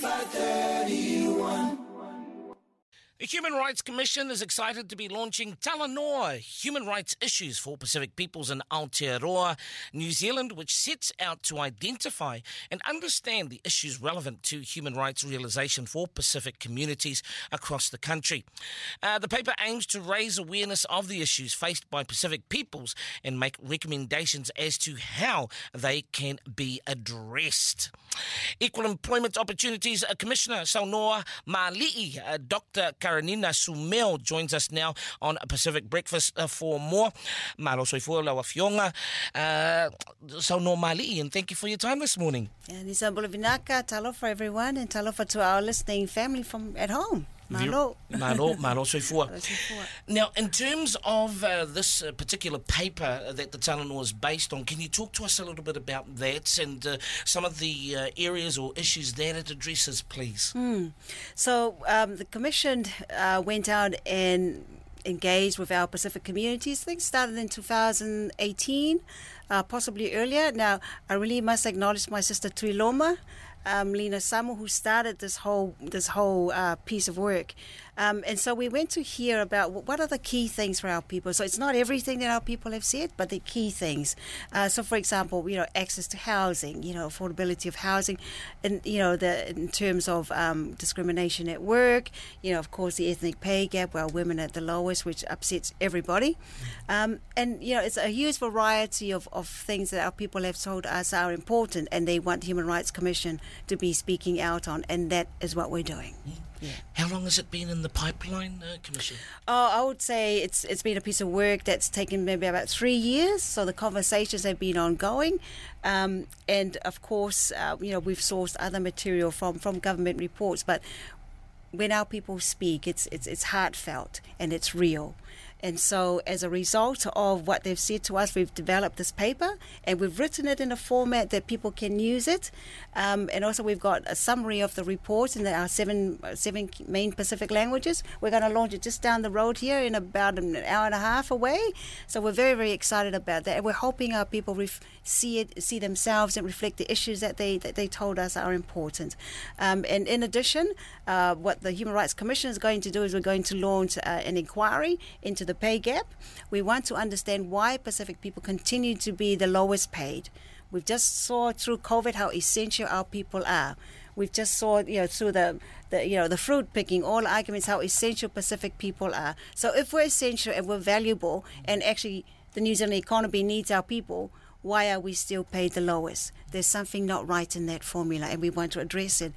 531. The Human Rights Commission is excited to be launching Talanoa Human Rights Issues for Pacific Peoples in Aotearoa, New Zealand, which sets out to identify and understand the issues relevant to human rights realisation for Pacific communities across the country. Uh, the paper aims to raise awareness of the issues faced by Pacific peoples and make recommendations as to how they can be addressed. Equal Employment Opportunities uh, Commissioner Saunoa Mali'i, uh, Dr. Karanina Sumeo joins us now on Pacific Breakfast uh, for more. Malo soifua lawa fionga. Uh, Saunoa Mali'i, and thank you for your time this morning. And Nisa Bulavinaka, talo for everyone, and talo for to our listening family from at home. Malo. Malo, malo soifua. Now, in terms of uh, this uh, particular paper that the Talanoa is based on, can you talk to us a little bit about that and uh, some of the uh, areas or issues that it addresses, please? So um, the commission uh, went out and engaged with our Pacific communities. Things started in 2018, uh, possibly earlier. Now, I really must acknowledge my sister Tuiloma, um, Lena Samu, who started this whole this whole uh, piece of work. Um, and so we went to hear about what are the key things for our people. So it's not everything that our people have said, but the key things. Uh, so, for example, you know, access to housing, you know, affordability of housing, and you know, the in terms of um, discrimination at work, you know, of course, the ethnic pay gap, where women are at the lowest, which upsets everybody. Um, and you know, it's a huge variety of, of things that our people have told us are important, and they want the Human Rights Commission to be speaking out on, and that is what we're doing. How long has it been in the pipeline, uh? Oh, I would say it's it's been a piece of work that's taken maybe about three years. So the conversations have been ongoing, um, and of course, uh, you know, we've sourced other material from from government reports. But when our people speak, it's it's it's heartfelt and it's real. And so, as a result of what they've said to us, we've developed this paper and we've written it in a format that people can use it. Um, and also, we've got a summary of the report in our seven seven main Pacific languages. We're going to launch it just down the road here in about an hour and a half away. So we're very very excited about that. And we're hoping our people ref- see it, see themselves, and reflect the issues that they that they told us are important. Um, and in addition, uh, what the Human Rights Commission is going to do is we're going to launch uh, an inquiry into pay gap. We want to understand why Pacific people continue to be the lowest paid. We've just saw through COVID how essential our people are. We've just saw, you know, through the, the you know, the fruit picking, all arguments how essential Pacific people are. So if we're essential and we're valuable, and actually the New Zealand economy needs our people, why are we still paid the lowest? There's something not right in that formula, and we want to address it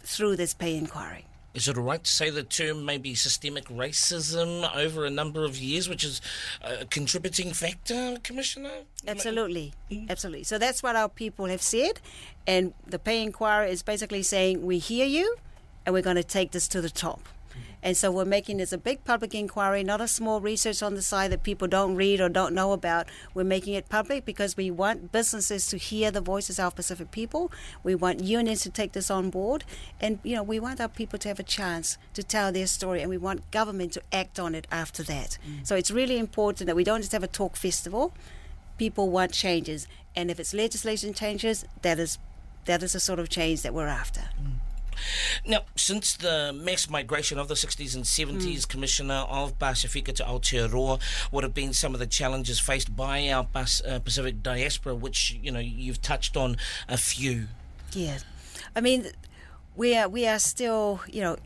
through this pay inquiry. Is it right to say the term maybe systemic racism over a number of years, which is a contributing factor, Commissioner? Absolutely, mm-hmm. absolutely. So that's what our people have said, and the pay inquiry is basically saying we hear you, and we're going to take this to the top. And so we're making this a big public inquiry, not a small research on the side that people don't read or don't know about. We're making it public because we want businesses to hear the voices of Pacific people. We want unions to take this on board, and you know we want our people to have a chance to tell their story, and we want government to act on it after that. Mm. So it's really important that we don't just have a talk festival. People want changes, and if it's legislation changes, that is that is the sort of change that we're after. Mm. Now, since the mass migration of the 60s and 70s, Commissioner of Pacifica to Aotearoa, what have been some of the challenges faced by our uh, Pacific diaspora, which, you know, you've touched on a few? Yeah, I mean, we are we are still you know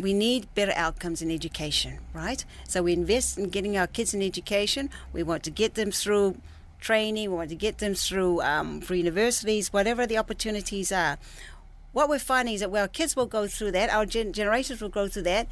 we need better outcomes in education, right? So we invest in getting our kids in education. We want to get them through training. We want to get them through um, for universities, whatever the opportunities are. What we're finding is that well, kids will go through that. Our gen- generations will go through that,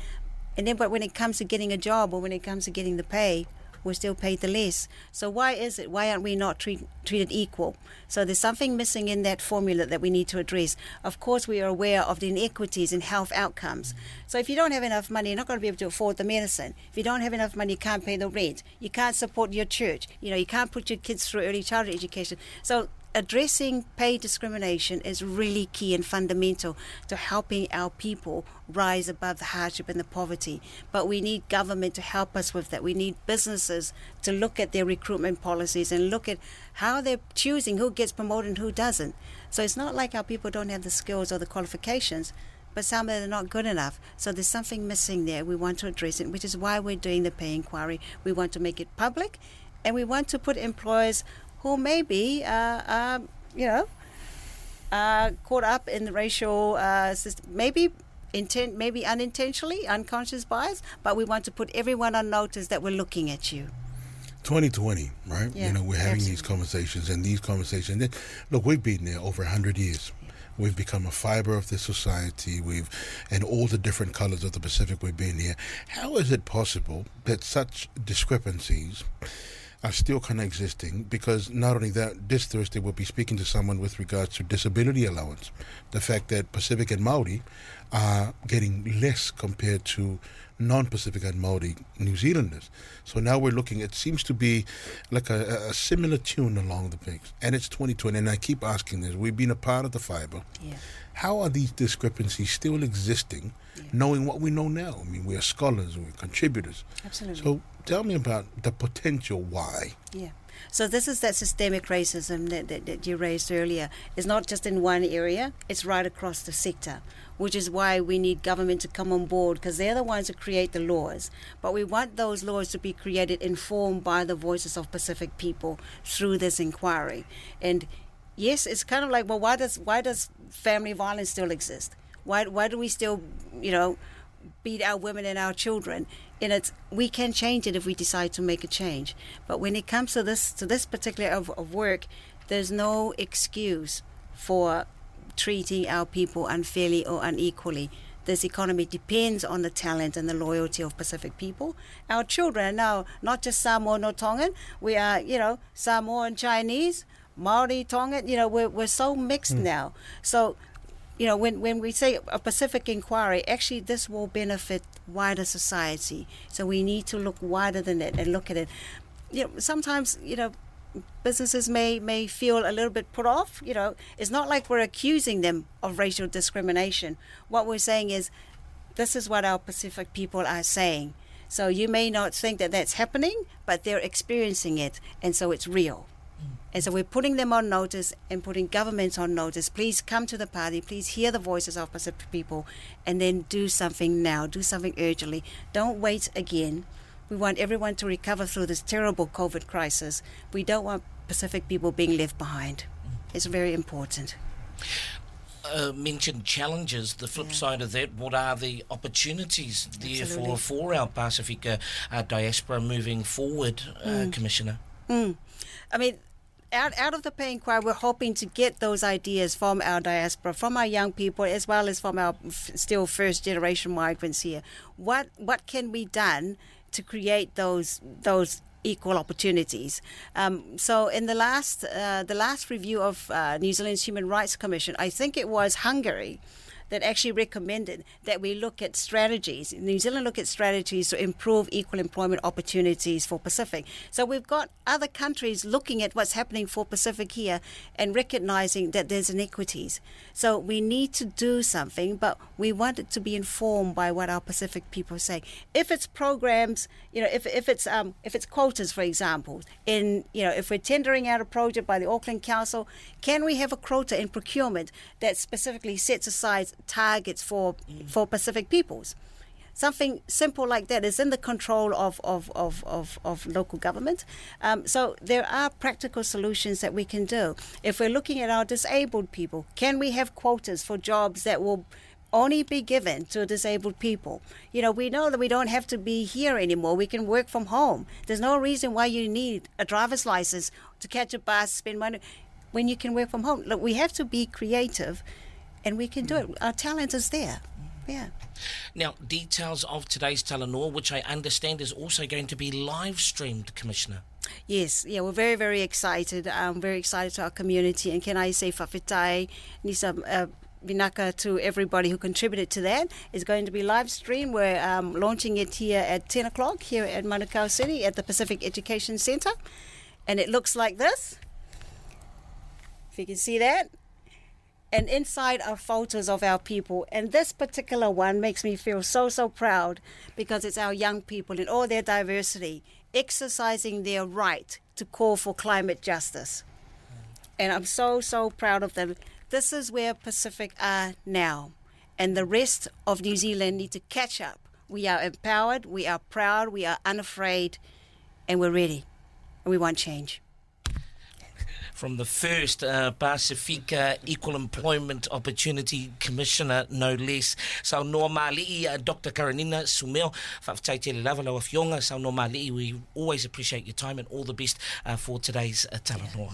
and then but when it comes to getting a job or when it comes to getting the pay, we're still paid the less. So why is it? Why aren't we not treat, treated equal? So there's something missing in that formula that we need to address. Of course, we are aware of the inequities in health outcomes. So if you don't have enough money, you're not going to be able to afford the medicine. If you don't have enough money, you can't pay the rent. You can't support your church. You know, you can't put your kids through early childhood education. So addressing pay discrimination is really key and fundamental to helping our people rise above the hardship and the poverty. But we need government to help us with that. We need businesses to look at their recruitment policies and look at how they're choosing who gets promoted and who doesn't. So it's not like our people don't have the skills or the qualifications but some that are not good enough. So there's something missing there. We want to address it, which is why we're doing the pay inquiry. We want to make it public, and we want to put employers who may be, uh, uh, you know, uh, caught up in the racial uh, system, maybe intent, maybe unintentionally, unconscious bias, but we want to put everyone on notice that we're looking at you. 2020, right? Yeah, you know, we're having absolutely. these conversations, and these conversations. Look, we've been there over 100 years. We've become a fiber of the society. We've, and all the different colors of the Pacific, we've been here. How is it possible that such discrepancies are still kind of existing? Because not only that, this Thursday we'll be speaking to someone with regards to disability allowance. The fact that Pacific and Maori are getting less compared to non-Pacific and Maori New Zealanders. So now we're looking. It seems to be like a, a similar tune along the things, and it's 2020. And I keep asking this: We've been a part of the fiber. Yeah. How are these discrepancies still existing, knowing what we know now? I mean, we are scholars, we're contributors. Absolutely. So tell me about the potential why. Yeah. So this is that systemic racism that, that, that you raised earlier. It's not just in one area, it's right across the sector, which is why we need government to come on board because they're the ones who create the laws. But we want those laws to be created informed by the voices of Pacific people through this inquiry. And yes, it's kind of like, well, why does why does family violence still exist? Why why do we still, you know, beat our women and our children? And it's we can change it if we decide to make a change. But when it comes to this to this particular of, of work, there's no excuse for treating our people unfairly or unequally. This economy depends on the talent and the loyalty of Pacific people. Our children are now not just Samoan or Tongan. We are, you know, Samoan Chinese, Maori, Tongan. You know, we're, we're so mixed hmm. now. So you know, when, when we say a Pacific inquiry, actually this will benefit wider society. So we need to look wider than that and look at it. You know, sometimes, you know, businesses may, may feel a little bit put off. You know, it's not like we're accusing them of racial discrimination. What we're saying is, this is what our Pacific people are saying. So you may not think that that's happening, but they're experiencing it, and so it's real. And so we're putting them on notice and putting governments on notice. Please come to the party. Please hear the voices of Pacific people and then do something now. Do something urgently. Don't wait again. We want everyone to recover through this terrible COVID crisis. We don't want Pacific people being left behind. It's very important. Uh, mentioned challenges. The flip side of that, what are the opportunities therefore for our Pacifica uh, diaspora moving forward, uh, Commissioner? I mean, out, out of the pay inquiry, we're hoping to get those ideas from our diaspora, from our young people, as well as from our f- still first generation migrants here. What what can be done to create those those equal opportunities? Um, so, in the last uh, the last review of uh, New Zealand's Human Rights Commission, I think it was Hungary that actually recommended that we look at strategies. New Zealand look at strategies to improve equal employment opportunities for Pacific. So we've got other countries looking at what's happening for Pacific here and recognizing that there's inequities. So we need to do something, but we want it to be informed by what our Pacific people say. If it's programs, you know, if, if it's um, if it's quotas, for example, in you know, if we're tendering out a project by the Auckland Council, can we have a quota in procurement that specifically sets aside targets for for Pacific peoples? Something simple like that is in the control of, of, of, of, of local government. Um, so there are practical solutions that we can do. If we're looking at our disabled people, can we have quotas for jobs that will only be given to disabled people. You know, we know that we don't have to be here anymore. We can work from home. There's no reason why you need a driver's license to catch a bus, spend money when you can work from home. Look, we have to be creative and we can do it. Our talent is there. Yeah. Now, details of today's Talanoa, which I understand is also going to be live streamed, Commissioner. Yes, yeah, we're very, very excited. I'm very excited to our community. And can I say fa'afetai, nisa uh, vinaka to everybody who contributed to that. It's going to be live stream. We're um, launching it here at 10 o'clock here at Manukau City at the Pacific Education Centre. And it looks like this. If you can see that. And inside are photos of our people. And this particular one makes me feel so, so proud because it's our young people in all their diversity exercising their right to call for climate justice. And I'm so, so proud of them. This is where Pacific are now. And the rest of New Zealand need to catch up. We are empowered, we are proud, we are unafraid, and we're ready. And we want change. From the first uh, Pacifica Equal Employment Opportunity Commissioner, no less. Saunoa Mali'i, uh, Dr. Karanina Sumeo, fa'afetai te le lava lau fionga. Sau noa we always appreciate your time and all the best uh, for today's uh, Talanoa.